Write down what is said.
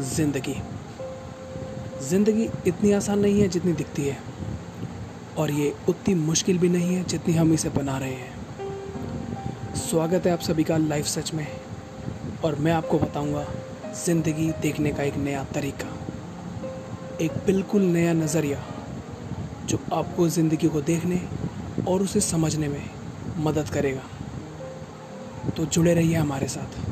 ज़िंदगी। ज़िंदगी इतनी आसान नहीं है जितनी दिखती है। और ये उतनी मुश्किल भी नहीं है जितनी हम इसे बना रहे हैं। स्वागत है आप सभी का लाइफ सच में। और मैं आपको बताऊँगा ज़िंदगी देखने का एक नया तरीका। एक बिल्कुल नया नज़रिया जो आपको ज़िंदगी को देखने और उसे समझने में मदद करेगा। तो जुड़े रहिए हमारे साथ।